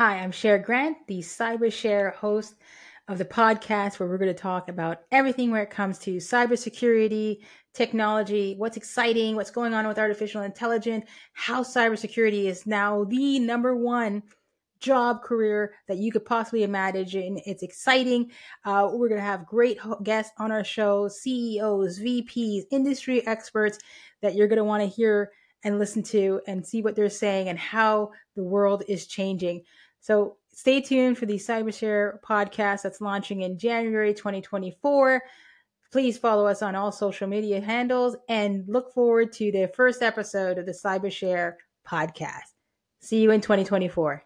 Hi, I'm Cher Grant, the Cyber Cher host of the podcast, where we're going to talk about everything where it comes to cybersecurity, technology, what's exciting, what's going on with artificial intelligence, how cybersecurity is now the number one job career that you could possibly imagine. It's exciting. Uh, we're going to have great guests on our show, CEOs, VPs, industry experts that you're going to want to hear and listen to and see what they're saying and how the world is changing. So stay tuned for the Cyber Cher podcast that's launching in January 2024. Please follow us on all social media handles and look forward to the first episode of the Cyber Cher podcast. See you in 2024.